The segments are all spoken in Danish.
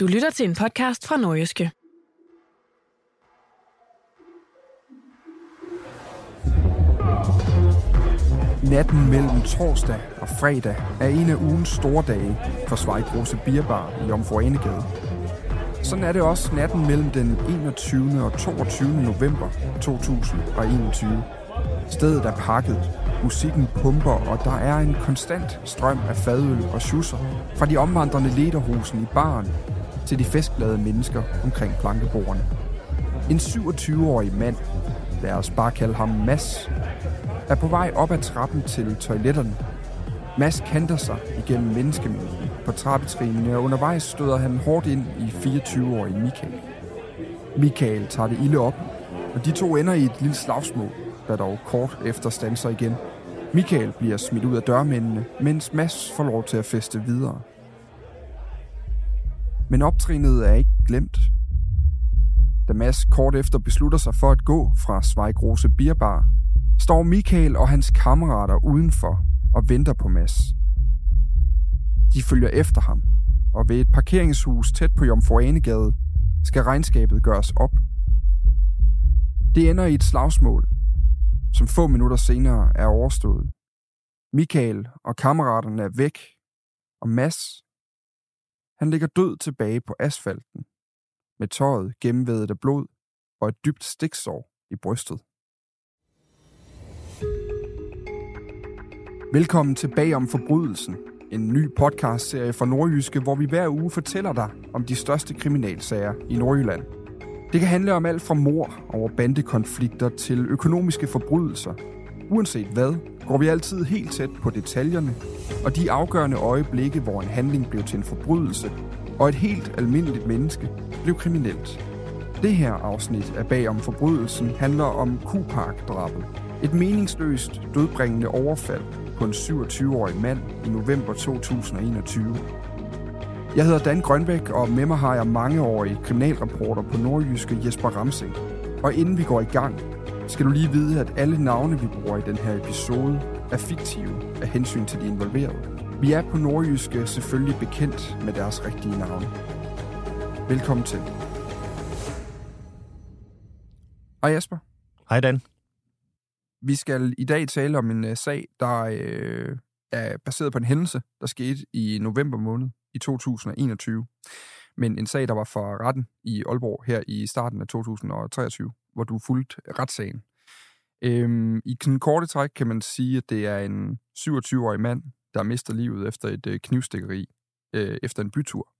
Du lytter til en podcast fra Nordjyske. Natten mellem torsdag og fredag er en af ugens store dage for Svejgrose Bierbar i Jomfru Anegade. Sådan er det også natten mellem den 21. og 22. november 2021. Stedet er pakket, musikken pumper, og der er en konstant strøm af fadøl og schusser fra de omvandrende lederhusen i baren til de festglade mennesker omkring plankebordene. En 27-årig mand, lad os bare kalde ham Mass, er på vej op ad trappen til toiletterne. Mass kanter sig igennem menneskemængden på trappetrinene, og undervejs støder han hårdt ind i 24-årige Michael. Michael tager det ilde op, og de to ender i et lille slagsmål, der dog kort efter standser igen. Michael bliver smidt ud af dørmændene, mens Mass får lov til at feste videre. Men optrinet er ikke glemt. Da Mads kort efter beslutter sig for at gå fra Svejgrose Bierbar, står Michael og hans kammerater udenfor og venter på Mads. De følger efter ham, og ved et parkeringshus tæt på Jomfruanegade skal regnskabet gøres op. Det ender i et slagsmål, som få minutter senere er overstået. Michael og kammeraterne er væk, og Mads, han ligger død tilbage på asfalten, med tøjet gennemvædet af blod og et dybt stiksår i brystet. Velkommen tilbage om forbrydelsen, en ny podcastserie fra Nordjyske, hvor vi hver uge fortæller dig om de største kriminalsager i Nordjylland. Det kan handle om alt fra mor over bandekonflikter til økonomiske forbrydelser. Uanset hvad, går vi altid helt tæt på detaljerne og de afgørende øjeblikke, hvor en handling blev til en forbrydelse, og et helt almindeligt menneske blev kriminelt. Det her afsnit af Bag om forbrydelsen handler om Kupark-drabet. Et meningsløst, dødbringende overfald på en 27-årig mand i november 2021. Jeg hedder Dan Grønbæk, og med mig har jeg mangeårig kriminalreporter på Nordjyske Jesper Ramsing. Og inden vi går i gang, skal du lige vide, at alle navne, vi bruger i den her episode, er fiktive af hensyn til de involverede. Vi er på Nordjyske selvfølgelig bekendt med deres rigtige navne. Velkommen til. Hej Jesper. Hej Dan. Vi skal i dag tale om en uh, sag, der uh, er baseret på en hændelse, der skete i november måned i 2021. Men en sag, der var for retten i Aalborg her i starten af 2023, hvor du fulgte retssagen. Øhm, I den korte træk kan man sige, at det er en 27-årig mand, der mister livet efter et øh, knivstikkeri øh, efter en bytur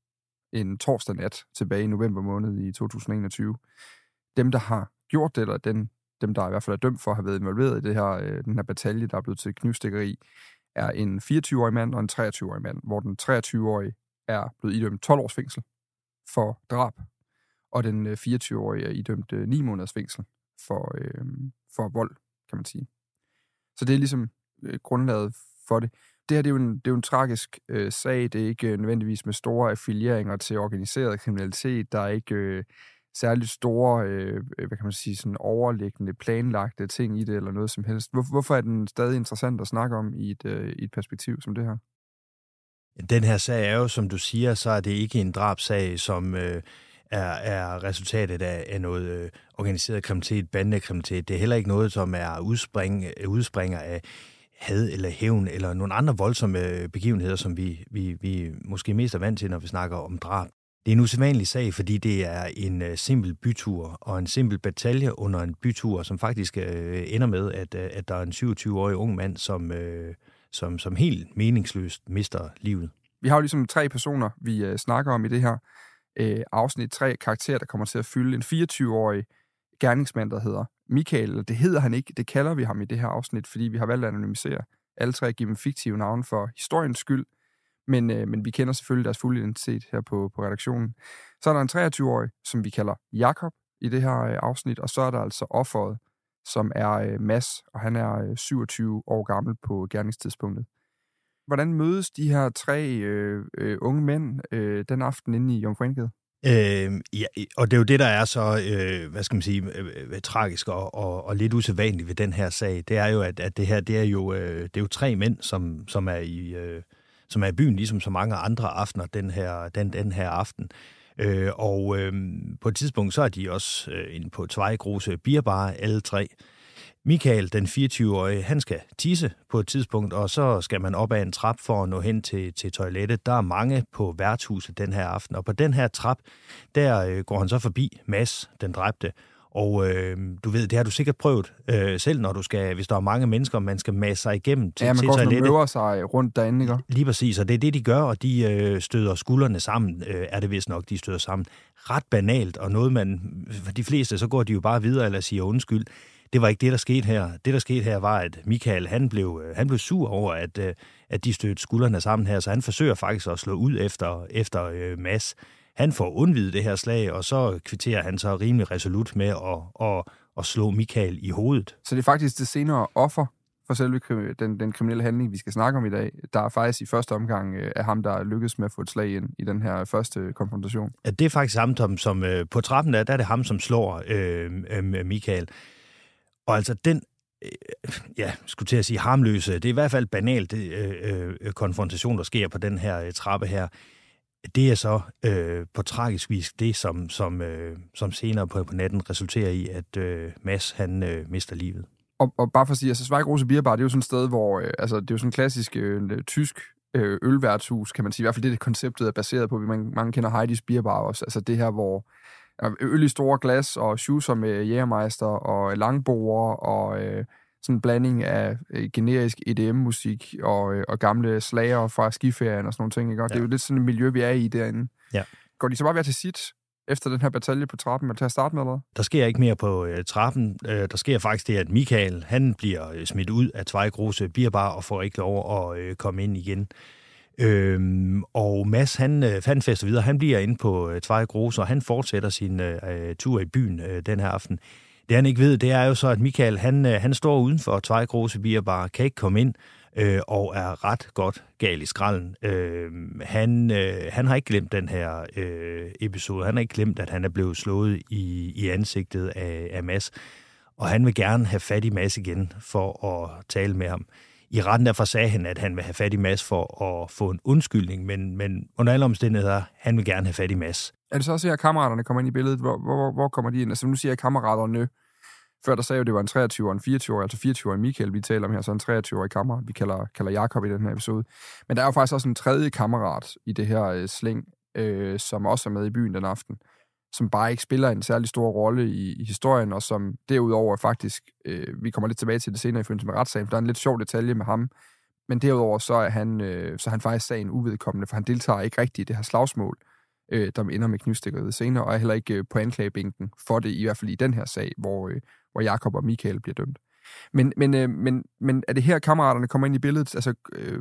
en torsdag nat tilbage i november måned i 2021. Dem, der har gjort det, eller den, dem, der i hvert fald er dømt for at have været involveret i det her, øh, den her batalje, der er blevet til knivstikkeri, er en 24-årig mand og en 23-årig mand, hvor den 23-årige er blevet idømt 12 års fængsel for drab, og den øh, 24-årige er idømt øh, 9 måneders fængsel for, øh, for vold, kan man sige. Så det er ligesom øh, grundlaget for det. Det her det er jo en, det er jo en tragisk øh, sag. Det er ikke øh, nødvendigvis med store affilieringer til organiseret kriminalitet. Der er ikke øh, særligt store, øh, øh hvad kan man sige, sådan overliggende, planlagte ting i det, eller noget som helst. Hvor, hvorfor er den stadig interessant at snakke om i et, øh, i et perspektiv som det her? Den her sag er jo, som du siger, så er det ikke en drabsag, som øh, er, er resultatet af, af noget øh, organiseret kriminalitet, bandekriminalitet. Det er heller ikke noget, som er udspring, øh, udspringer af had eller hævn eller nogle andre voldsomme øh, begivenheder, som vi, vi, vi måske mest er vant til, når vi snakker om drab. Det er en usædvanlig sag, fordi det er en øh, simpel bytur og en simpel batalje under en bytur, som faktisk øh, ender med, at, øh, at der er en 27-årig ung mand, som, øh, som, som helt meningsløst mister livet. Vi har jo ligesom tre personer, vi øh, snakker om i det her øh, afsnit. Tre karakter, der kommer til at fylde en 24-årig gerningsmand, der hedder Michael. Eller Det hedder han ikke, det kalder vi ham i det her afsnit, fordi vi har valgt at anonymisere alle tre, give dem fiktive navne for historiens skyld, men, øh, men vi kender selvfølgelig deres fulde identitet her på, på redaktionen. Så er der en 23-årig, som vi kalder Jakob i det her øh, afsnit, og så er der altså offeret, som er øh, Mass, og han er øh, 27 år gammel på gerningstidspunktet. Hvordan mødes de her tre øh, øh, unge mænd øh, den aften inde i Jomfru Øh, ja, og det er jo det, der er så, øh, hvad skal man sige, øh, øh, tragisk og, og, og lidt usædvanligt ved den her sag. Det er jo, at, at det her, det er jo, øh, det er jo tre mænd, som, som er i... Øh, som er i byen, ligesom så mange andre aftener den her, den, den her aften. Øh, og øh, på et tidspunkt, så er de også øh, inde på Tvejgrose Bierbar, alle tre. Michael, den 24-årige, han skal tisse på et tidspunkt, og så skal man op ad en trap for at nå hen til, til toilettet. Der er mange på værtshuset den her aften, og på den her trap, der øh, går han så forbi Mads, den dræbte, og øh, du ved, det har du sikkert prøvet øh, selv, når du skal, hvis der er mange mennesker, man skal masse sig igennem til, ja, man til går toilettet. Ja, man sig rundt derinde, ikke? Lige præcis, og det er det, de gør, og de øh, støder skuldrene sammen, øh, er det vist nok, de støder sammen. Ret banalt, og noget man, for de fleste, så går de jo bare videre eller siger undskyld. Det var ikke det, der skete her. Det, der skete her, var, at Michael, han blev, øh, han blev sur over, at, øh, at de stødte skuldrene sammen her, så han forsøger faktisk at slå ud efter, efter øh, Mads han får undvidet det her slag, og så kvitterer han så rimelig resolut med at, at, at slå Michael i hovedet. Så det er faktisk det senere offer for selve den, den kriminelle handling, vi skal snakke om i dag, der er faktisk i første omgang øh, af ham, der lykkedes med at få et slag ind i den her første konfrontation. Ja, det er faktisk ham, som, som øh, på trappen der, der er det ham, som slår øh, øh, Michael. Og altså den, øh, ja, skulle til at sige harmløse, det er i hvert fald banalt øh, øh, konfrontation, der sker på den her øh, trappe her det er så øh, på tragisk vis det, som, som, øh, som senere på, på natten resulterer i, at øh, Mads han øh, mister livet. Og, og bare for at sige, altså Svejgrose Bierbar, det er jo sådan et sted, hvor, øh, altså det er jo sådan øh, en klassisk øh, tysk øh, ølværtshus, kan man sige. I hvert fald det, det konceptet er baseret på. Man, mange kender Heidis Bierbar også. Altså det her, hvor øl i store glas og schusser med jægermeister og langboer og... Øh, sådan en blanding af øh, generisk EDM-musik og, øh, og gamle slager fra skiferien og sådan nogle ting. Ikke? Og ja. det er jo lidt sådan et miljø, vi er i derinde. Ja. Går de så bare ved til sit efter den her batalje på trappen, eller til at starte med, eller Der sker ikke mere på øh, trappen. Øh, der sker faktisk det, at Michael, han bliver øh, smidt ud af Tvejgrose Bierbar og får ikke lov at øh, komme ind igen. Øhm, og Mads, han, øh, han fester videre. Han bliver inde på øh, Tvejgrose, og han fortsætter sin øh, øh, tur i byen øh, den her aften. Det han ikke ved, det er jo så, at Michael, han, øh, han står uden for Tvejgrose Bierbar, kan ikke komme ind, øh, og er ret godt gal i skralden. Øh, han, øh, han har ikke glemt den her øh, episode. Han har ikke glemt, at han er blevet slået i, i ansigtet af, af Mads. Og han vil gerne have fat i Mads igen for at tale med ham. I retten derfor sagde han, at han vil have fat i Mads for at få en undskyldning, men, men under alle omstændigheder, han vil gerne have fat i Mads. Er det så også her, at kammeraterne kommer ind i billedet? Hvor, hvor, hvor kommer de ind? Altså nu siger jeg kammeraterne. Før der sagde jo, at det var en 23 og en 24 altså 24 Michael, vi taler om her, så en 23-årig kammerat, vi kalder, kalder Jakob i den her episode. Men der er jo faktisk også en tredje kammerat i det her øh, sling, øh, som også er med i byen den aften, som bare ikke spiller en særlig stor rolle i, i historien, og som derudover faktisk, øh, vi kommer lidt tilbage til det senere i forbindelse med retssagen, for der er en lidt sjov detalje med ham, men derudover så er han, øh, så er han faktisk sagen uvedkommende, for han deltager ikke rigtigt i det her slagsmål, øh, der ender med knivstikkeriet senere, og er heller ikke øh, på anklagebænken for det, i hvert fald i den her sag, hvor, øh, hvor Jakob og Michael bliver dømt. Men, men, øh, men, men er det her, kammeraterne kommer ind i billedet? Altså, øh,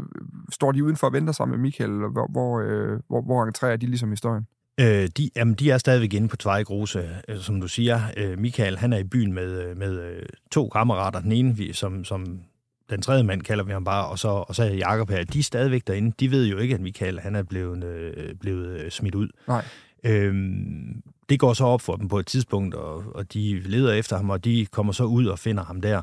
står de udenfor og venter sammen med Michael, eller hvor, hvor, øh, hvor, hvor entrerer de ligesom historien? Øh, de, jamen, de er stadigvæk inde på Tvejgrose, øh, som du siger. Øh, Michael, han er i byen med, øh, med øh, to kammerater. Den ene, som, som den tredje mand kalder vi ham bare, og så, og så er Jakob her. De er stadigvæk derinde. De ved jo ikke, at Michael han er blevet, øh, blevet øh, smidt ud. Nej. Øhm, det går så op for dem på et tidspunkt, og, og de leder efter ham, og de kommer så ud og finder ham der.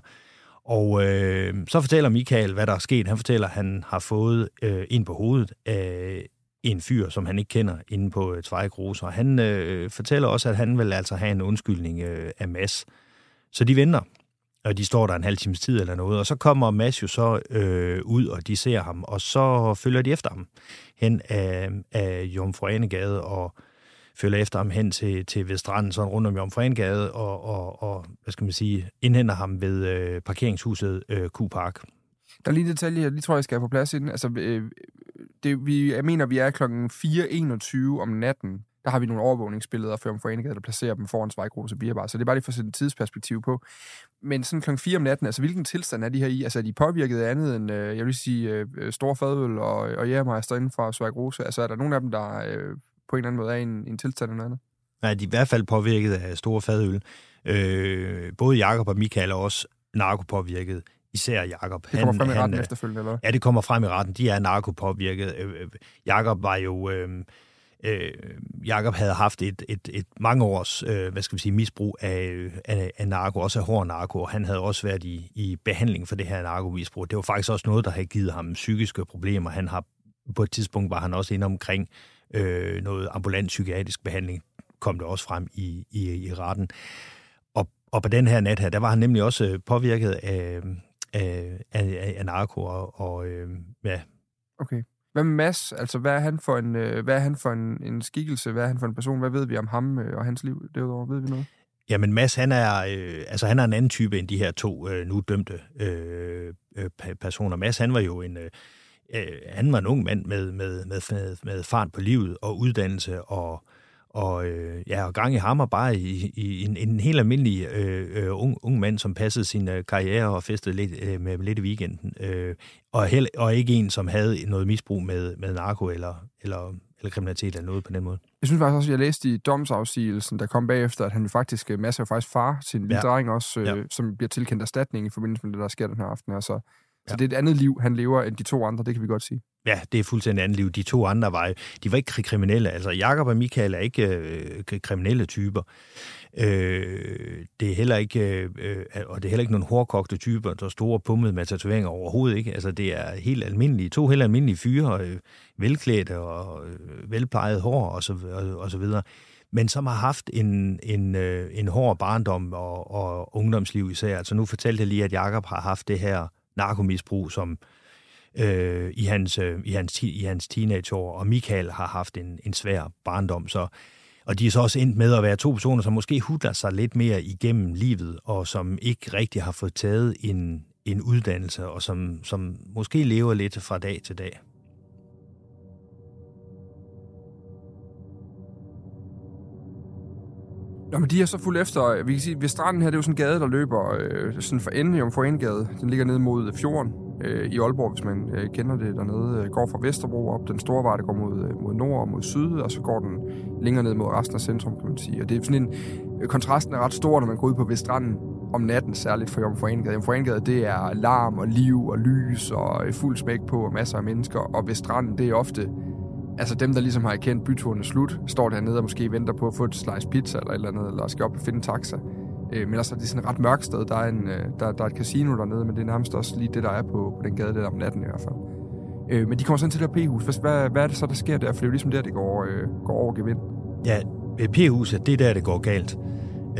Og øh, så fortæller Michael, hvad der er sket. Han fortæller, at han har fået øh, ind på hovedet af en fyr, som han ikke kender, inde på øh, Tvejgrose. Og han øh, fortæller også, at han vil altså have en undskyldning øh, af Mads. Så de venter, og de står der en halv times tid eller noget. Og så kommer Mads jo så øh, ud, og de ser ham, og så følger de efter ham hen af, af Jomfru Anegade og følger efter ham hen til, til ved stranden, sådan rundt om Jomfrengade, og, og, og, hvad skal man sige, indhenter ham ved øh, parkeringshuset øh, Q-Park. Der er lige en detalje, jeg lige tror, jeg skal have på plads inden. Altså, øh, det, vi, jeg mener, vi er klokken 4.21 om natten. Der har vi nogle overvågningsbilleder for Jomfrengade, der placerer dem foran Svejgrose Bierbar. Så det er bare lige for at sætte et tidsperspektiv på. Men sådan klokken 4 om natten, altså hvilken tilstand er de her i? Altså er de påvirket af andet end, øh, jeg vil sige, øh, øh, store fadøl og, og jægermeister inden for Svejgrose? Altså er der nogen af dem, der øh, på en eller anden måde er i en, en tilstand eller andet? Nej, de er i hvert fald påvirket af store fadøl. Øh, både Jakob og Michael er også narkopåvirket. Især Jakob. Det kommer han, frem i retten han, efterfølgende, eller Ja, det kommer frem i retten. De er narkopåvirket. Øh, øh Jakob var jo... Øh, øh, Jakob havde haft et, et, et mange års øh, hvad skal vi sige, misbrug af, af, af narko, også af hård narko, og han havde også været i, i behandling for det her narkomisbrug. Det var faktisk også noget, der havde givet ham psykiske problemer. Han har på et tidspunkt var han også inde omkring øh, noget ambulant psykiatrisk behandling, kom det også frem i, i, i retten. Og, og på den her nat her, der var han nemlig også øh, påvirket af, af, af, af narko og, og øh, ja. Okay. Hvad med Mads? Altså, hvad er han for en, øh, hvad er han for en, en skikkelse? Hvad er han for en person? Hvad ved vi om ham øh, og hans liv derudover? Ved vi noget? Jamen Mads, han er, øh, altså, han er en anden type end de her to øh, nu dømte øh, øh, personer. Mads, han var jo en, øh, øh, han var en ung mand med, med, med, med, med fart på livet og uddannelse og, og, øh, ja, og gang i hammer bare i, i en, en helt almindelig øh, øh, ung, ung mand, som passede sin øh, karriere og festede lidt, øh, med lidt i weekenden. Øh, og, held, og ikke en, som havde noget misbrug med, med narko eller, eller, eller kriminalitet eller noget på den måde. Jeg synes faktisk også, at jeg læste i domsafsigelsen, der kom bagefter, at han faktisk, øh, masser faktisk far en lille ja. dreng også, øh, ja. som bliver tilkendt erstatning i forbindelse med det, der sker den her aften. Altså, så det er et andet liv, han lever, end de to andre, det kan vi godt sige. Ja, det er fuldstændig andet liv. De to andre var, de var ikke kriminelle. Altså, Jakob og Michael er ikke øh, kriminelle typer. Øh, det er heller ikke, øh, og det er heller ikke nogle hårdkogte typer, der er store pummede med tatoveringer overhovedet ikke. Altså, det er helt almindelige, to helt almindelige fyre, øh, velklædte og øh, velplejet hår og så, og, og så videre men som har haft en, en, øh, en hård barndom og, og ungdomsliv især. Altså nu fortalte jeg lige, at Jakob har haft det her narkomisbrug, som øh, i, hans, øh, i, hans, i hans teenageår, og Michael har haft en, en svær barndom, så og de er så også endt med at være to personer, som måske hudler sig lidt mere igennem livet, og som ikke rigtig har fået taget en, en uddannelse, og som, som måske lever lidt fra dag til dag. Nå, men de er så fuldt efter, vi kan sige, ved stranden her, det er jo sådan en gade, der løber øh, sådan for enden, Jomfruengade. Den ligger ned mod fjorden øh, i Aalborg, hvis man øh, kender det dernede. Øh, går fra Vesterbro op, den store vej, der går mod, øh, mod nord og mod syd, og så går den længere ned mod resten af centrum, kan man sige. Og det er sådan en, øh, kontrasten er ret stor, når man går ud på Vestranden om natten, særligt for Jomfruengade. Jomfruengade, det er larm og liv og lys og øh, fuld smæk på og masser af mennesker, og Vestranden, det er ofte altså dem, der ligesom har erkendt byturen er slut, står dernede og måske venter på at få et slice pizza eller et eller andet, eller skal op og finde en taxa. Øh, men altså, det er sådan et ret mørkt sted. Der er, en, øh, der, der er et casino dernede, men det er nærmest også lige det, der er på, på den gade der om natten i hvert fald. Øh, men de kommer sådan til det her P-hus. Hvad, hvad er det så, der sker der? For det er jo ligesom der, det går, øh, går over gevind. Ja, P-huset, det er der, det går galt.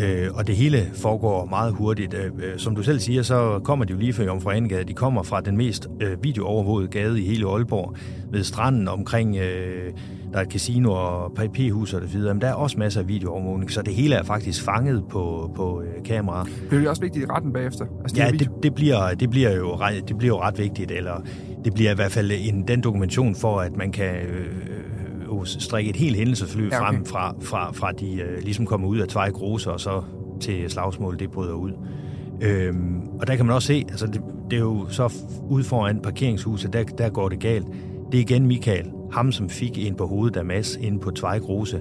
Øh, og det hele foregår meget hurtigt. Øh, øh, som du selv siger, så kommer de jo lige fra Jomfru Anegade. De kommer fra den mest øh, videoovervågede gade i hele Aalborg, ved stranden omkring, øh, der er et casino og P-hus og det videre. Men der er også masser af videoovervågning, så det hele er faktisk fanget på, på øh, kamera. Bliver det også vigtigt i retten bagefter? Altså, ja, det, det, bliver, det, bliver jo, det bliver jo ret vigtigt, eller det bliver i hvert fald en, den dokumentation for, at man kan... Øh, jo strikke et helt hændelseforløb ja, okay. frem fra, fra, fra de øh, ligesom kommer ud af Tvej Grose og så til slagsmål, det bryder ud. Øhm, og der kan man også se, altså det, det er jo så ude foran parkeringshuset, der, der går det galt. Det er igen Michael, ham som fik en på hovedet af Mads inde på Tvej Grose.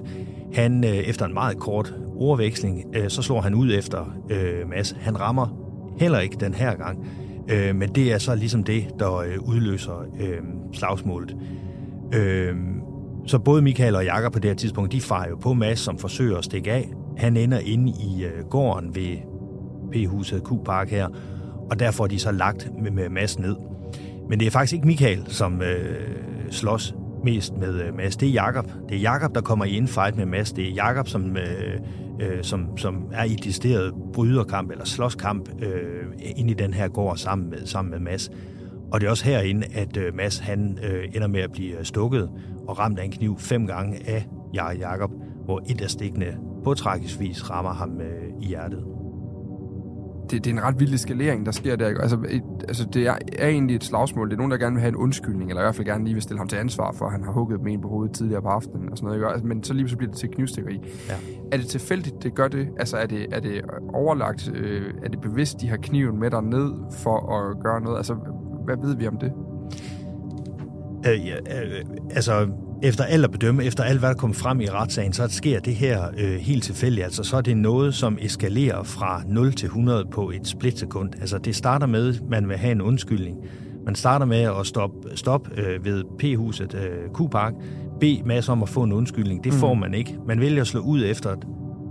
Han, øh, efter en meget kort ordveksling, øh, så slår han ud efter øh, Mads. Han rammer heller ikke den her gang Øh, men det er så ligesom det, der øh, udløser øh, slagsmålet. Øh, så både Michael og Jakob på det her tidspunkt, de farer jo på Mads, som forsøger at stikke af. Han ender inde i øh, gården ved P-huset Q-park her, og der får de så lagt med, med Mads ned. Men det er faktisk ikke Michael, som øh, slås mest med øh, Mads. Det er Jakob. Det er Jakob, der kommer i en fight med Mads. Det er Jakob, som, øh, øh, som, som er i distilleret bryderkamp eller slåskamp øh, ind i den her gård sammen med, sammen med Mads. Og det er også herinde, at øh, Mads han øh, ender med at blive stukket og ramt af en kniv fem gange af Jakob, hvor et af stikkene på tragisk vis rammer ham øh, i hjertet det, det er en ret vild eskalering, der sker der. Altså, et, altså, det er, er egentlig et slagsmål. Det er nogen, der gerne vil have en undskyldning, eller i hvert fald gerne lige vil stille ham til ansvar for, at han har hugget dem en på hovedet tidligere på aftenen. Og sådan noget, ikke? Altså, men så lige så bliver det til knivstikkeri. Ja. Er det tilfældigt, det gør det? Altså, er det, er det overlagt? Øh, er det bevidst, de har kniven med ned for at gøre noget? Altså, hvad ved vi om det? Øh, ja, øh, altså, efter alt at bedømme, efter alt hvad der kommer frem i retssagen, så sker det her øh, helt tilfældigt. Altså, så er det noget, som eskalerer fra 0 til 100 på et splitsekund. Altså, det starter med, at man vil have en undskyldning. Man starter med at stoppe stop, øh, ved P-huset øh, Q-Park, bede masser om at få en undskyldning. Det mm. får man ikke. Man vælger at slå ud efter, at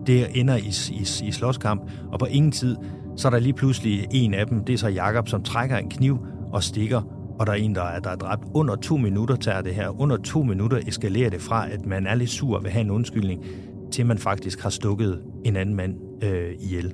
det ender i, i, i slåskamp, og på ingen tid, så er der lige pludselig en af dem, det er så Jakob, som trækker en kniv og stikker og der er en, der er, der er dræbt. Under to minutter tager det her. Under to minutter eskalerer det fra, at man er lidt sur og vil have en undskyldning, til man faktisk har stukket en anden mand øh, ihjel.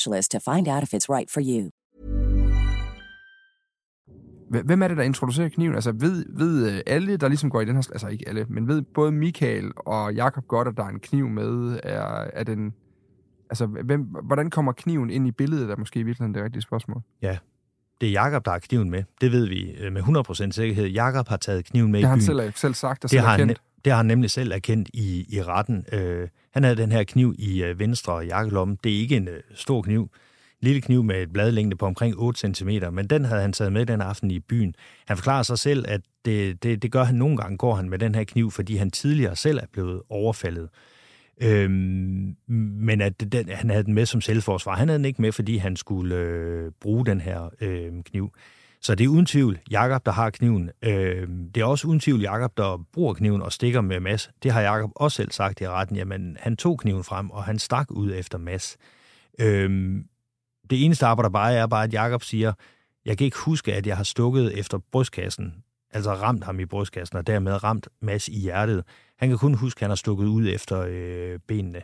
specialist to find out if it's right for you. Hvem er det, der introducerer kniven? Altså ved, ved øh, alle, der ligesom går i den her... Altså ikke alle, men ved både Michael og Jakob godt, at der er en kniv med? Er, er den... Altså, hvem, hvordan kommer kniven ind i billedet, er måske i virkeligheden det rigtige spørgsmål. Ja, det er Jakob der har kniven med. Det ved vi øh, med 100% sikkerhed. Jakob har taget kniven med det i byen. Det har han selv, selv sagt og det selv har. Han, det har han nemlig selv erkendt i, i retten. Øh, han havde den her kniv i øh, venstre jakkelomme. Det er ikke en øh, stor kniv. Lille kniv med et bladlængde på omkring 8 cm, men den havde han taget med den aften i byen. Han forklarer sig selv, at det, det, det gør han nogle gange, går han med den her kniv, fordi han tidligere selv er blevet overfaldet. Øhm, men at den, han havde den med som selvforsvar. Han havde den ikke med, fordi han skulle øh, bruge den her øh, kniv. Så det er uden tvivl Jakob, der har kniven. Øh, det er også uden tvivl Jakob, der bruger kniven og stikker med Mads. Det har Jakob også selv sagt i retten. Jamen, han tog kniven frem, og han stak ud efter Mads. Øh, det eneste arbejder bare er bare, at Jakob siger, jeg kan ikke huske, at jeg har stukket efter brystkassen, altså ramt ham i brystkassen, og dermed ramt Mads i hjertet. Han kan kun huske, at han har stukket ud efter øh, benene.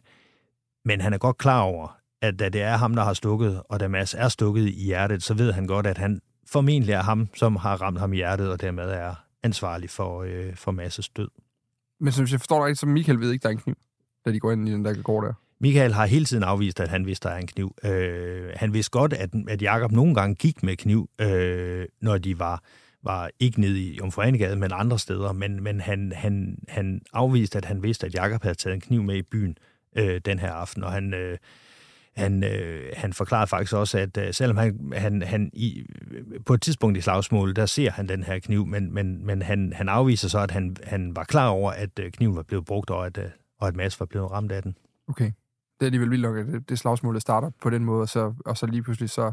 Men han er godt klar over, at da det er ham, der har stukket, og da Mads er stukket i hjertet, så ved han godt, at han formentlig er ham, som har ramt ham i hjertet, og dermed er ansvarlig for, øh, for Masses død. Men som jeg forstår dig, så Michael ved ikke, der er en kniv, da de går ind i den der går der. Michael har hele tiden afvist, at han vidste, der er en kniv. Øh, han vidste godt, at, at Jakob nogle gange gik med kniv, øh, når de var, var ikke nede i Jomfruanegade, men andre steder. Men, men han, han, han afviste, at han vidste, at Jakob havde taget en kniv med i byen øh, den her aften, og han... Øh, han, øh, han forklarede faktisk også, at øh, selvom han, han, han i, på et tidspunkt i slagsmålet, der ser han den her kniv, men, men, men han, han afviser så, at han, han var klar over, at øh, kniven var blevet brugt, og at, øh, og at Mads var blevet ramt af den. Okay. Det er alligevel vildt nok, at det, det slagsmål starter på den måde, og så, og så lige pludselig så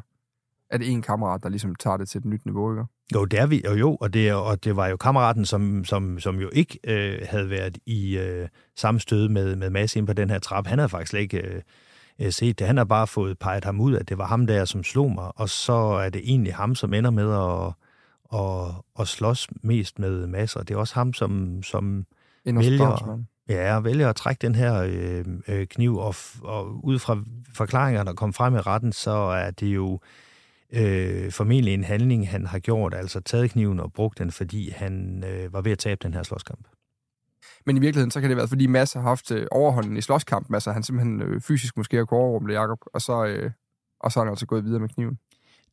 er det en kammerat, der ligesom tager det til et nyt niveau, ikke? Jo, det er vi, og jo, og det, og det var jo kammeraten, som, som, som jo ikke øh, havde været i øh, samme stød med, med Mads ind på den her trap. Han havde faktisk ikke øh, øh, set det. Han har bare fået peget ham ud, at det var ham der, som slog mig, og så er det egentlig ham, som ender med at, og, og slås mest med Mads, og det er også ham, som, som vælger, ja, vælger at trække den her øh, øh, kniv, og, og ud fra forklaringerne, der kom frem i retten, så er det jo øh, formentlig en handling, han har gjort, altså taget kniven og brugt den, fordi han øh, var ved at tabe den her slåskamp. Men i virkeligheden, så kan det være, fordi Mads har haft øh, overhånden i slåskampen, altså han simpelthen øh, fysisk måske har kunnet overrumle Jacob, og så, øh, og så er han altså gået videre med kniven.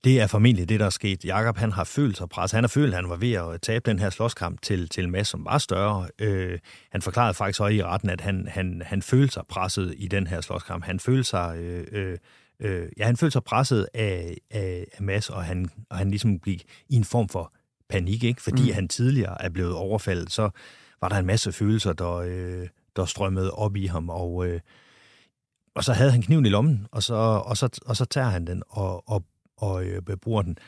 Det er formentlig det, der er sket. Jakob han har følt sig presset. Han har følt, at han var ved at tabe den her slåskamp til, til Mads, som var større. Øh, han forklarede faktisk også i retten, at han, han, han følte sig presset i den her slåskamp. Han følte sig... Øh, øh, øh, ja, han følte sig presset af, af, af Mads, og han, og han ligesom blev i en form for panik, ikke? fordi mm. han tidligere er blevet overfaldet, så var der en masse følelser, der, øh, der strømmede op i ham, og, øh, og så havde han kniven i lommen, og så, og så, og så tager han den og, og og øh, bruger den.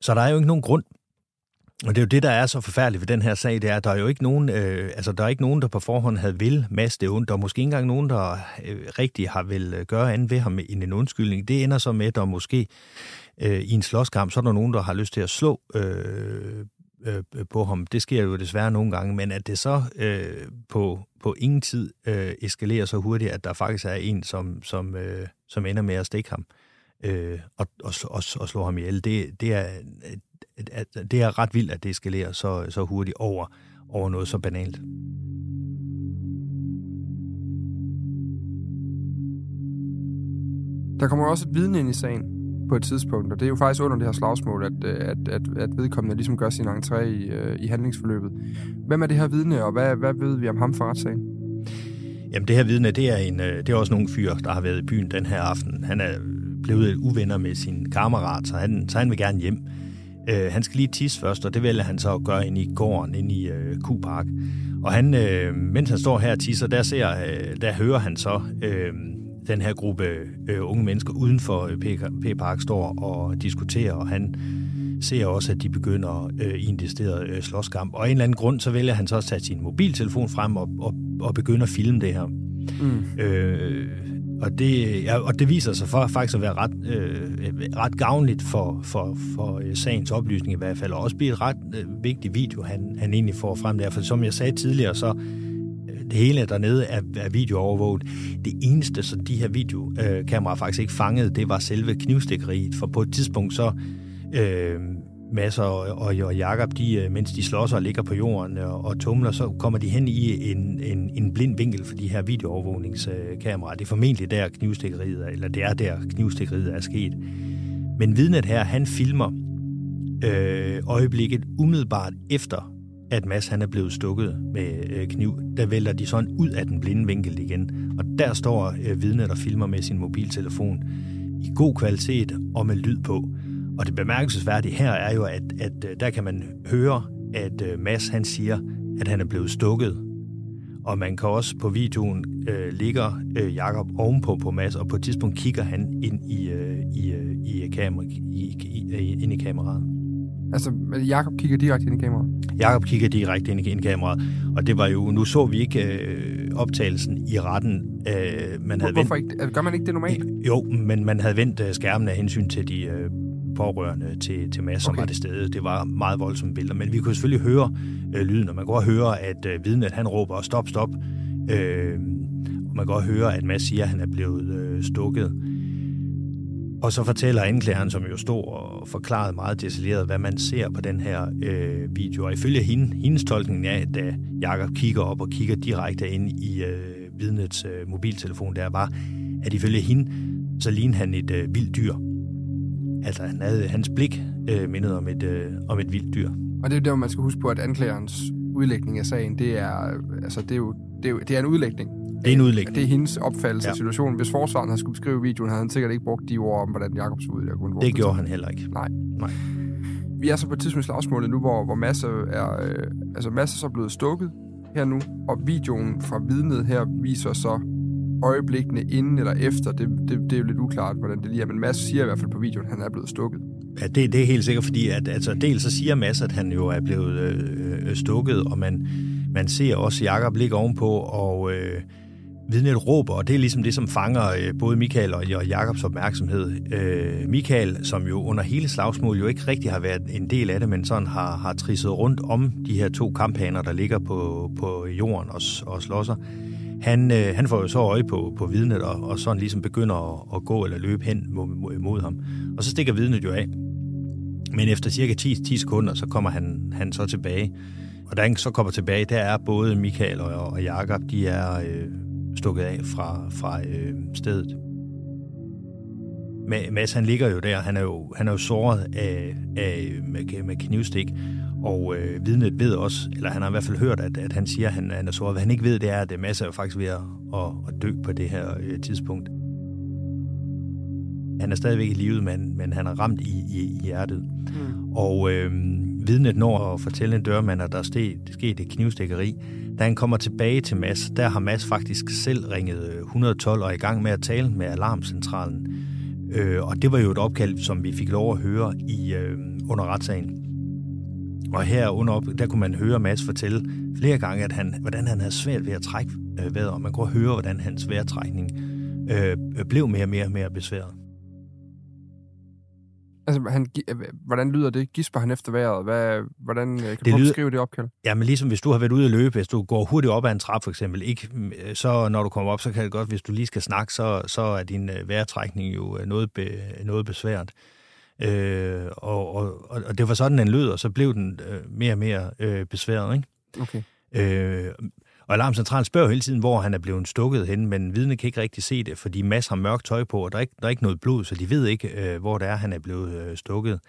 Så der er jo ikke nogen grund. Og det er jo det, der er så forfærdeligt ved den her sag, det er, at der er jo ikke nogen, øh, altså der er ikke nogen, der på forhånd havde vil masse det ondt. og måske ikke engang nogen, der øh, rigtig har vil øh, gøre andet ved ham end en undskyldning. Det ender så med, at der måske øh, i en slåskamp, så er der nogen, der har lyst til at slå øh, Øh, øh, på ham. Det sker jo desværre nogle gange, men at det så øh, på, på ingen tid øh, eskalerer så hurtigt, at der faktisk er en, som, som, øh, som ender med at stikke ham. Øh, og, og, og, og slå ham ihjel. Det, det, er, det er ret vildt, at det eskalerer så, så hurtigt over, over noget så banalt. Der kommer også et vidne ind i sagen på et tidspunkt, og det er jo faktisk under det her slagsmål, at, øh, at, at, at vedkommende ligesom gør sin entré i, øh, i handlingsforløbet. Hvem er det her vidne, og hvad, hvad ved vi om ham fra retssagen? Jamen det her vidne, det er, en, øh, det er også nogle fyr, der har været i byen den her aften. Han er blevet uvenner med sin kammerat, så han, så han vil gerne hjem. Øh, han skal lige tisse først, og det vælger han så at gøre ind i gården, ind i øh, Q-Park. Og han, øh, mens han står her og tisser, der, ser, øh, der hører han så øh, den her gruppe øh, unge mennesker uden for øh, P-Park står og diskuterer, og han ser også, at de begynder øh, i en decideret øh, slåskamp. Og af en eller anden grund, så vælger han så at tage sin mobiltelefon frem og, og, og begynde at filme det her. Mm. Øh, og det, ja, og det viser sig for, faktisk at være ret, øh, ret gavnligt for, for, for øh, sagens oplysning i hvert fald, og også blive et ret øh, vigtig video, han, han egentlig får frem der. For som jeg sagde tidligere, så det hele dernede er, er videoovervåget. Det eneste, så de her videokameraer faktisk ikke fangede, det var selve knivstikkeriet. For på et tidspunkt så øh, Masser og, og, og Jakob, de, øh, mens de slås og ligger på jorden og, og tumler, så kommer de hen i en, en, en blind vinkel for de her videoovervågningskameraer. Det er formentlig der knivstikkeriet, eller det er der knivstikkeriet er sket. Men vidnet her, han filmer øh, øjeblikket umiddelbart efter, at Mads han er blevet stukket med øh, kniv. Der vælter de sådan ud af den blinde vinkel igen. Og der står øh, vidnet og filmer med sin mobiltelefon i god kvalitet og med lyd på. Og det bemærkelsesværdige her er jo, at, at øh, der kan man høre, at Mads han siger, at han er blevet stukket. Og man kan også på videoen øh, ligger øh, Jakob ovenpå på Mads, og på et tidspunkt kigger han ind i, øh, i, øh, i, kamera, i, i, ind i kameraet. Altså, Jakob kigger direkte ind i kameraet? Jakob kigger direkte ind i, kameraet, og det var jo, nu så vi ikke øh, optagelsen i retten. Øh, man havde Hvorfor vendt, ikke? Gør man ikke det normalt? Jo, men man havde vendt øh, skærmen af hensyn til de øh, pårørende til, til Mads, som okay. var det sted. Det var meget voldsomme billeder, men vi kunne selvfølgelig høre øh, lyden, og man kunne også høre, at øh, vidnet han råber, stop, stop. Øh, og man kan også høre, at Mads siger, at han er blevet øh, stukket. Og så fortæller anklageren, som jo stod og forklarede meget detaljeret, hvad man ser på den her øh, video. Og ifølge hende, hendes tolkning af, da Jakob kigger op og kigger direkte ind i øh, vidnets øh, mobiltelefon, der var, at ifølge hende, så lignede han et øh, vildt dyr. Altså, han havde, hans blik øh, mindede om et, øh, om et vildt dyr. Og det er jo der, man skal huske på, at anklagerens udlægning af sagen, det er, øh, altså, det er jo det er, jo, det er en udlægning. Det er en udlægning. Det er hendes opfattelse ja. af situationen. Hvis forsvaren havde skulle beskrive videoen, havde han sikkert ikke brugt de ord om, hvordan Jacob så ud. Det gjorde han heller ikke. Nej. Nej. Vi er så på et tidspunkt slagsmålet nu, hvor, hvor Masse er, øh, altså Masse er så blevet stukket her nu, og videoen fra vidnet her viser så øjeblikkene inden eller efter, det, det, det er jo lidt uklart, hvordan det lige er, men Mads siger i hvert fald på videoen, at han er blevet stukket. Ja, det, det er helt sikkert, fordi at, altså, dels så siger Mads, at han jo er blevet øh, stukket, og man, man ser også Jakob ligge ovenpå, og øh, vidnet råber, og det er ligesom det, som fanger øh, både Michael og, og Jakobs opmærksomhed. Øh, Michael, som jo under hele slagsmålet jo ikke rigtig har været en del af det, men sådan har, har trisset rundt om de her to kamphaner, der ligger på, på jorden og, og slåsser, han, øh, han får jo så øje på, på vidnet, og, og sådan ligesom begynder at, at gå eller løbe hen mod, mod ham. Og så stikker vidnet jo af. Men efter cirka 10, 10 sekunder, så kommer han, han så tilbage. Og da han så kommer tilbage, der er både Michael og, og Jakob, de er øh, stukket af fra, fra øh, stedet. Mads, han ligger jo der, han er jo, han er jo såret af, af, med, med knivstik, og øh, vidnet ved også, eller han har i hvert fald hørt, at, at han siger, at han, han er såret. Hvad han ikke ved, det er, at Mads er jo faktisk ved at, at, at dø på det her øh, tidspunkt. Han er stadigvæk i livet, men, men han er ramt i, i, i hjertet. Mm. Og øh, vidnet når at fortælle en dørmand, at der er sket, et knivstikkeri. Da han kommer tilbage til Mads, der har Mads faktisk selv ringet øh, 112 og er i gang med at tale med alarmcentralen. Øh, og det var jo et opkald, som vi fik lov at høre i øh, under retssagen. Og her under, der kunne man høre Mads fortælle flere gange, at han, hvordan han havde svært ved at trække øh, vejret, og man kunne høre, hvordan hans vejrtrækning øh, blev mere og mere, mere besværet. Altså, han, øh, hvordan lyder det? Gisper han efter vejret? Hvad, hvordan øh, kan det du lyder, beskrive det opkald? Ja, men ligesom hvis du har været ude at løbe, hvis du går hurtigt op ad en trap for eksempel, ikke, så når du kommer op, så kan det godt, hvis du lige skal snakke, så, så er din øh, vejrtrækning jo noget, be, noget besværet. Øh, og, og, og det var sådan, den lød, og så blev den øh, mere og mere øh, besværet. Ikke? Okay. Øh, og Alarmcentralen spørger hele tiden, hvor han er blevet stukket hen, men vidne kan ikke rigtig se det, fordi masser har mørkt tøj på, og der er ikke, der er ikke noget blod, så de ved ikke, øh, hvor det er, han er blevet øh, stukket.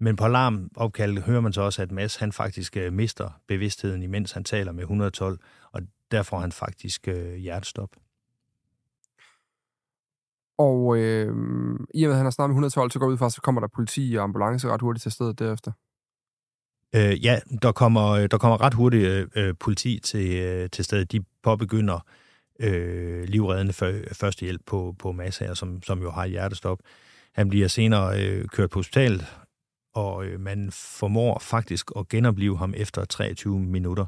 Men på alarmopkaldet hører man så også, at Mads han faktisk øh, mister bevidstheden, imens han taler med 112, og der får han faktisk øh, hjertestop. Og øh, i og med, at han har snakket med 112, så går ud fra, så kommer der politi og ambulance ret hurtigt til stedet derefter. Øh, ja, der kommer, øh, der kommer ret hurtigt øh, øh, politi til, øh, til stedet. De påbegynder øh, livreddende førstehjælp på, på Mads her, som, som jo har hjertestop. Han bliver senere øh, kørt på hospitalet, og øh, man formår faktisk at genopleve ham efter 23 minutter.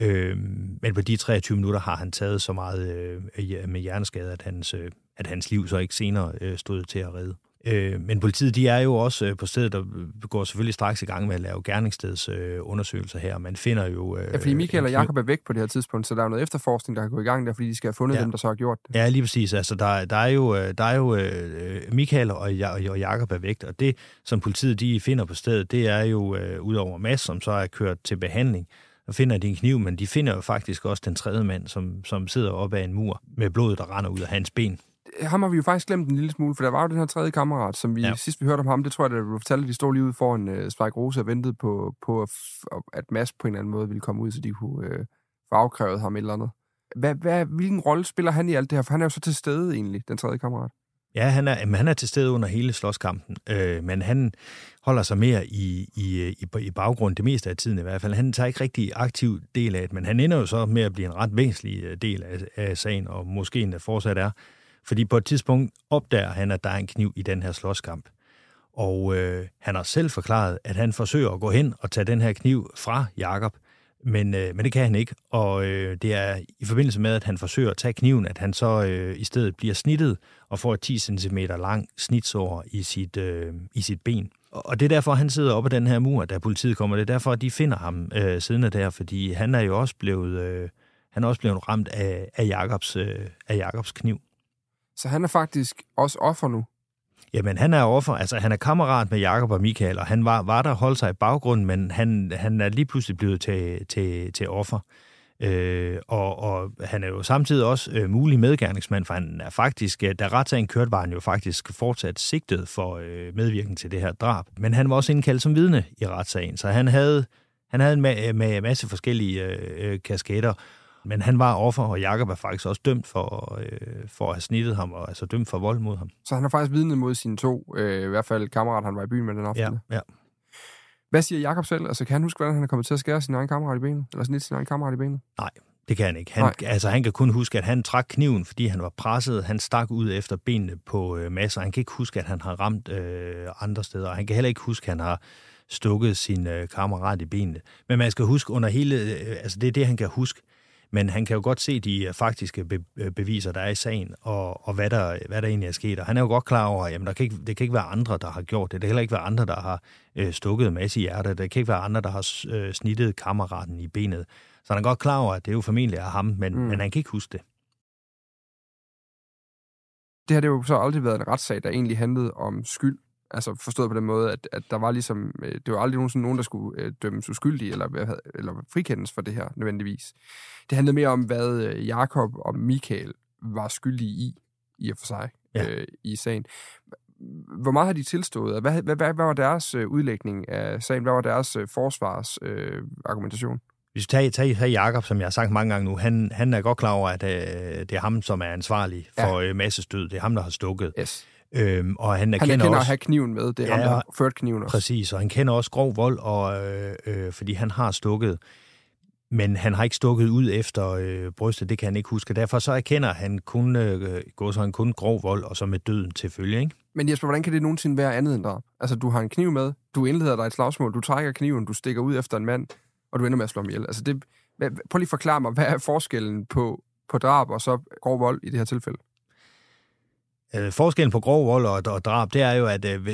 Øh, men på de 23 minutter har han taget så meget øh, med hjerneskade, at hans, øh, at hans liv så ikke senere øh, stod til at redde. Øh, men politiet, de er jo også øh, på stedet, der går selvfølgelig straks i gang med at lave gerningssteds øh, undersøgelser her. Man finder jo... Øh, ja, fordi Michael og Jacob er væk på det her tidspunkt, så der er noget efterforskning, der kan gå i gang der, fordi de skal have fundet ja. dem, der så har gjort det. Ja, lige præcis. Altså, der, der er jo, der er jo øh, Michael og, og Jacob er væk, og det, som politiet de finder på stedet, det er jo øh, udover Mads, som så er kørt til behandling, og finder de en kniv, men de finder jo faktisk også den tredje mand, som, som sidder oppe af en mur med blod, der render ud af hans ben ham har vi jo faktisk glemt en lille smule, for der var jo den her tredje kammerat, som vi ja. sidst vi hørte om ham, det tror jeg, at du fortalte, at de stod lige ude foran uh, Spike Rose og ventede på, på at Mads på en eller anden måde ville komme ud, så de kunne uh, få afkrævet ham et eller andet. Hvad, hvad, hvilken rolle spiller han i alt det her? For han er jo så til stede egentlig, den tredje kammerat. Ja, han er, han er til stede under hele slåskampen, øh, men han holder sig mere i, i, i, i baggrund det meste af tiden i hvert fald. Han tager ikke rigtig aktiv del af det, men han ender jo så med at blive en ret væsentlig øh, del af, af sagen, og måske endda fortsat er. Fordi på et tidspunkt opdager han, at der er en kniv i den her slåskamp. Og øh, han har selv forklaret, at han forsøger at gå hen og tage den her kniv fra Jakob, men, øh, men det kan han ikke. Og øh, det er i forbindelse med, at han forsøger at tage kniven, at han så øh, i stedet bliver snittet og får et 10 cm lang snitsår i sit, øh, i sit ben. Og det er derfor, han sidder oppe af den her mur, da politiet kommer. Det er derfor, at de finder ham øh, siddende der, fordi han er jo også blevet, øh, han er også blevet ramt af, af, Jakobs, øh, af Jakobs kniv. Så han er faktisk også offer nu? Jamen, han er offer. Altså, han er kammerat med Jakob og Michael, og han var, var der holdt sig i baggrunden, men han, han er lige pludselig blevet til, til, til offer. Øh, og, og han er jo samtidig også øh, mulig medgerningsmand, for han er faktisk, øh, da retssagen kørte, var han jo faktisk fortsat sigtet for øh, medvirken til det her drab. Men han var også indkaldt som vidne i retssagen, så han havde, han havde en ma- med masse forskellige øh, øh kasketter, men han var offer, og Jakob er faktisk også dømt for, øh, for at have snittet ham, og altså dømt for vold mod ham. Så han har faktisk vidnet mod sine to, øh, i hvert fald kammerat, han var i byen med den aften. Ja, ja. Hvad siger Jakob selv? Altså, kan han huske, hvordan han er kommet til at skære sin egen kammerat i benet? Eller snitte sin egen kammerat i benet? Nej, Det kan han ikke. Han, altså, han kan kun huske, at han trak kniven, fordi han var presset. Han stak ud efter benene på øh, masser. Han kan ikke huske, at han har ramt øh, andre steder. Han kan heller ikke huske, at han har stukket sin øh, kammerat i benene. Men man skal huske under hele... Øh, altså, det er det, han kan huske. Men han kan jo godt se de faktiske be- øh, beviser, der er i sagen, og, og hvad, der, hvad der egentlig er sket. Og han er jo godt klar over, at jamen, der kan ikke, det kan ikke være andre, der har gjort det. Det kan heller ikke være andre, der har øh, stukket masse i hjertet. Det kan ikke være andre, der har øh, snittet kammeraten i benet. Så han er godt klar over, at det jo formentlig er ham, men, mm. men han kan ikke huske det. Det har det jo så aldrig været en retssag, der egentlig handlede om skyld. Altså forstået på den måde, at, at der var ligesom, øh, det var aldrig nogensinde nogen, der skulle øh, dømmes uskyldig eller, eller frikendes for det her nødvendigvis. Det handlede mere om, hvad øh, Jakob og Michael var skyldige i, i og for sig, ja. øh, i sagen. Hvor meget har de tilstået? Hvad, hvad, hvad, hvad var deres udlægning af sagen? Hvad var deres forsvars øh, argumentation? Hvis vi tager, tager, tager Jacob, som jeg har sagt mange gange nu, han, han er godt klar over, at øh, det er ham, som er ansvarlig for ja. øh, massestød. Det er ham, der har stukket. Yes. Øhm, og han, han kender også, at have kniven med. Det er ja, ham, der har ført kniven også. Præcis, og han kender også grov vold, og, øh, øh, fordi han har stukket. Men han har ikke stukket ud efter øh, brystet, det kan han ikke huske. Derfor så erkender han kun, øh, går så han kun grov vold, og så med døden til følge. Ikke? Men Jesper, hvordan kan det nogensinde være andet end drab? Altså, du har en kniv med, du indleder dig et slagsmål, du trækker kniven, du stikker ud efter en mand, og du ender med at slå ham ihjel. Altså, det, prøv lige at forklare mig, hvad er forskellen på, på drab og så grov vold i det her tilfælde? Øh, forskellen på grov vold og, og drab, det er jo, at øh,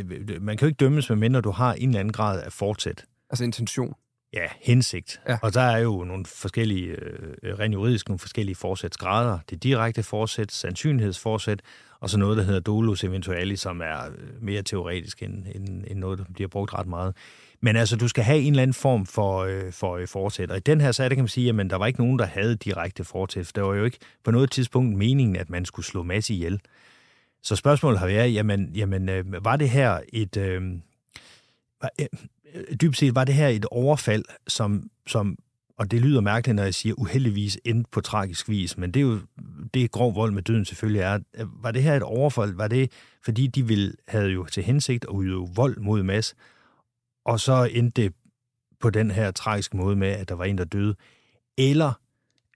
man kan jo ikke dømmes, medmindre du har en eller anden grad af fortsæt. Altså intention? Ja, hensigt. Ja. Og der er jo nogle forskellige, øh, rent juridisk, nogle forskellige forsætsgrader. Det direkte forsæt, sandsynlighedsforsæt, og så noget, der hedder dolus eventualis, som er øh, mere teoretisk end, end, end noget, der bliver brugt ret meget. Men altså, du skal have en eller anden form for, øh, for øh, fortsæt. Og i den her sag, der kan man sige, at der var ikke nogen, der havde direkte fortsæt. For der var jo ikke på noget tidspunkt meningen, at man skulle slå masse ihjel. Så spørgsmålet har været, jamen, jamen øh, var det her et... Øh, var, øh, dybest set var det her et overfald, som, som og det lyder mærkeligt, når jeg siger uheldigvis endte på tragisk vis, men det er jo det grov vold med døden selvfølgelig er. Var det her et overfald? Var det, fordi de ville, havde jo til hensigt at udøve vold mod Mads, og så endte det på den her tragiske måde med, at der var en, der døde? Eller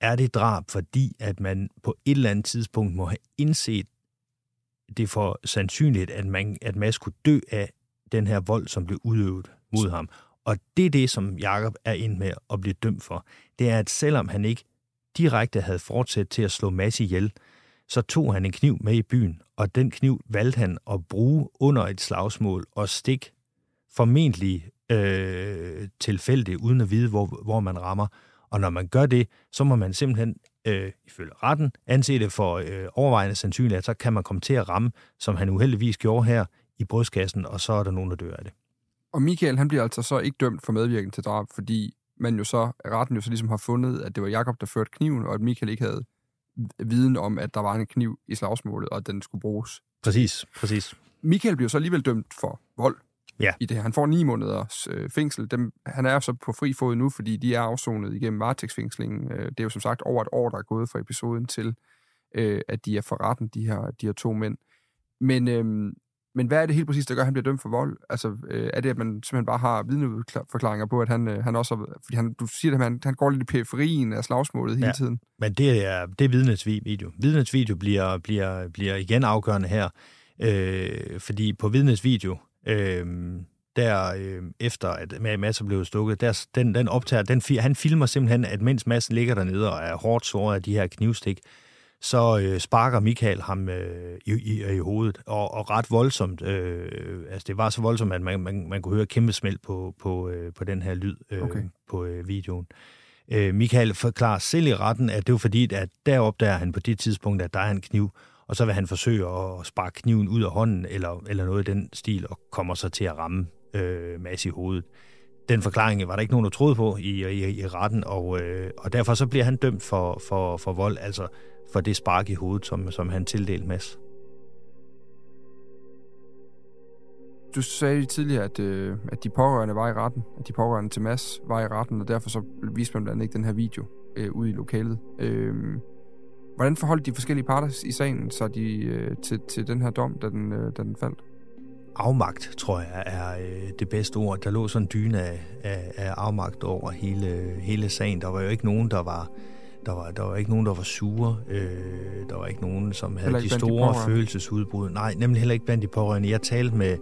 er det drab, fordi at man på et eller andet tidspunkt må have indset det for sandsynligt, at, man, at Mads kunne dø af den her vold, som blev udøvet mod ham. Og det er det, som Jakob er ind med at blive dømt for. Det er, at selvom han ikke direkte havde fortsat til at slå Mads ihjel, så tog han en kniv med i byen, og den kniv valgte han at bruge under et slagsmål og stik formentlig øh, tilfældigt, uden at vide, hvor, hvor man rammer. Og når man gør det, så må man simpelthen, øh, ifølge retten, anse det for øh, overvejende sandsynligt, at så kan man komme til at ramme, som han uheldigvis gjorde her, i brystkassen, og så er der nogen, der dør af det. Og Michael, han bliver altså så ikke dømt for medvirkning til drab, fordi man jo så, retten jo så ligesom har fundet, at det var Jakob der førte kniven, og at Michael ikke havde viden om, at der var en kniv i slagsmålet, og at den skulle bruges. Præcis, præcis. Michael bliver så alligevel dømt for vold ja. i det her. Han får ni måneders øh, fængsel. Dem, han er så på fri fod nu, fordi de er afsonet igennem varetægtsfængslingen. Øh, det er jo som sagt over et år, der er gået fra episoden til, øh, at de er for retten, de her, de her to mænd. Men, øh, men hvad er det helt præcis, der gør, at han bliver dømt for vold? Altså, øh, er det, at man simpelthen bare har vidneforklaringer på, at han, øh, han også... Fordi han, du siger, at han, han går lidt i periferien af slagsmålet hele ja, tiden. men det er, det er vidnets video. Vidnets video bliver, bliver, bliver igen afgørende her, øh, fordi på vidnets video, øh, der øh, efter at Mads er blevet stukket, der, den, den optager, den, han filmer simpelthen, at mens Mads ligger dernede og er hårdt såret af de her knivstik, så øh, sparker Michael ham øh, i, i, i hovedet, og, og ret voldsomt. Øh, altså, det var så voldsomt, at man, man, man kunne høre kæmpe smæld på, på, øh, på den her lyd øh, okay. på øh, videoen. Øh, Michael forklarer selv i retten, at det var fordi, at der opdager han på det tidspunkt, at der er en kniv, og så vil han forsøge at sparke kniven ud af hånden, eller, eller noget i den stil, og kommer så til at ramme øh, Mads i hovedet. Den forklaring var der ikke nogen, der troede på i, i, i retten, og, øh, og derfor så bliver han dømt for, for, for vold, altså for det spark i hovedet, som, som han tildelte Mads. Du sagde tidligere, at, øh, at de pårørende var i retten, at de pårørende til Mads var i retten, og derfor så viste man blandt andet ikke den her video øh, ude i lokalet. Øh, hvordan forholdt de forskellige parter i sagen så de, øh, til, til den her dom, da den, øh, da den faldt? Afmagt, tror jeg, er øh, det bedste ord. Der lå sådan en dyne af, af, af afmagt over hele, hele sagen. Der var jo ikke nogen, der var Der var, der var ikke nogen, der var sure. Øh, der var ikke nogen, som havde de de store pårørende? følelsesudbrud. Nej, nemlig heller ikke blandt de pårørende. Jeg talte med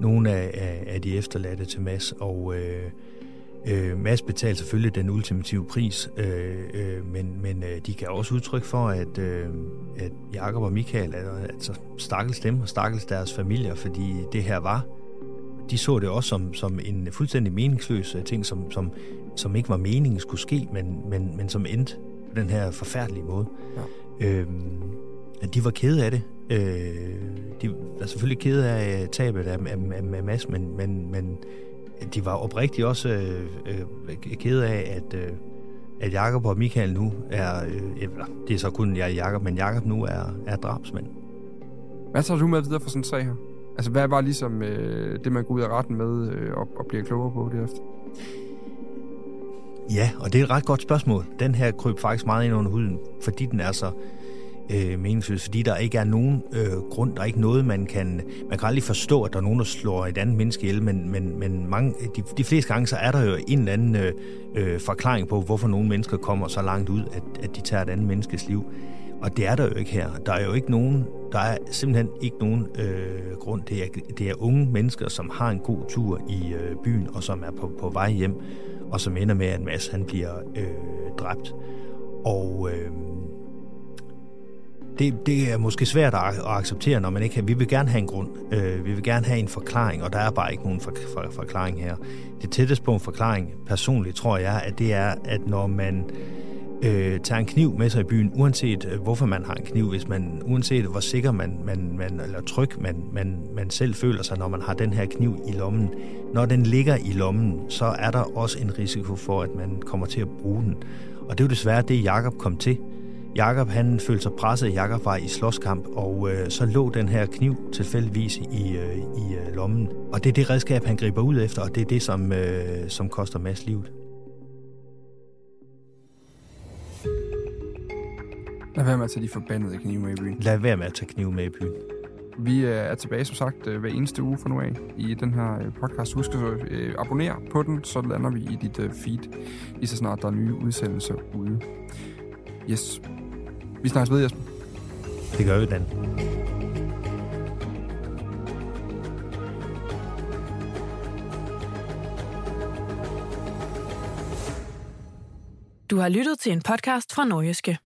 nogle af, af, af de efterladte til Mads, og øh, øh, Mads betalte selvfølgelig den ultimative pris, øh, øh, men, men øh, de kan også udtryk for, at, øh, at Jakob og Michael, altså, stakkels dem og stakkels deres familier, fordi det her var de så det også som, som en fuldstændig meningsløs øh, ting, som, som, som ikke var meningen skulle ske, men, men, men som endte på den her forfærdelige måde. Ja. At de var kede af det. Øh, de var selvfølgelig kede af tabet af, af, af, af Mads, men, men, men de var oprigtigt også øh, øh, kede af, at, øh, at Jakob og Michael nu er, øh, det er så kun jeg Jakob, men Jakob nu er, er drabsmand. Hvad tager du med videre for sådan en sag her? Altså, hvad var ligesom øh, det, man går ud af retten med øh, og, og bliver klogere på det efter? Ja, og det er et ret godt spørgsmål. Den her kryb faktisk meget ind under huden, fordi den er så øh, meningsløst, fordi der ikke er nogen øh, grund, der er ikke noget, man kan... Man kan aldrig forstå, at der er nogen, der slår et andet menneske ihjel, men, men, men mange, de, de fleste gange, så er der jo en eller anden øh, øh, forklaring på, hvorfor nogle mennesker kommer så langt ud, at, at de tager et andet menneskes liv. Og det er der jo ikke her. Der er jo ikke nogen, der er simpelthen ikke nogen øh, grund. Det er, det er unge mennesker, som har en god tur i øh, byen, og som er på, på vej hjem, og som ender med, at Mads han bliver øh, dræbt. Og øh, det, det er måske svært at, at acceptere, når man ikke har... Vi vil gerne have en grund. Øh, vi vil gerne have en forklaring, og der er bare ikke nogen for, for, forklaring her. Det tætteste på en forklaring, personligt tror jeg, at det er, at når man øh, tager en kniv med sig i byen, uanset øh, hvorfor man har en kniv, hvis man, uanset hvor sikker man, man, man eller tryg man, man, man selv føler sig, når man har den her kniv i lommen, når den ligger i lommen, så er der også en risiko for, at man kommer til at bruge den. Og det er jo desværre det, Jakob kom til. Jakob han følte sig presset, Jakob var i slåskamp, og øh, så lå den her kniv tilfældigvis i, øh, i øh, lommen. Og det er det redskab, han griber ud efter, og det er det, som, øh, som koster Mads livet. Lad være med at tage de forbandede knive med i byen. Lad være med at tage kniv med i byen. Vi øh, er tilbage, som sagt, øh, hver eneste uge fra nu af i den her øh, podcast. Husk at abonnere på den, så lander vi i dit feed, lige så snart der er nye udsendelser ude. Yes. Vi snakkes ved, Jesper. Det gør vi, Dan. Du har lyttet til en podcast fra Nordjyske.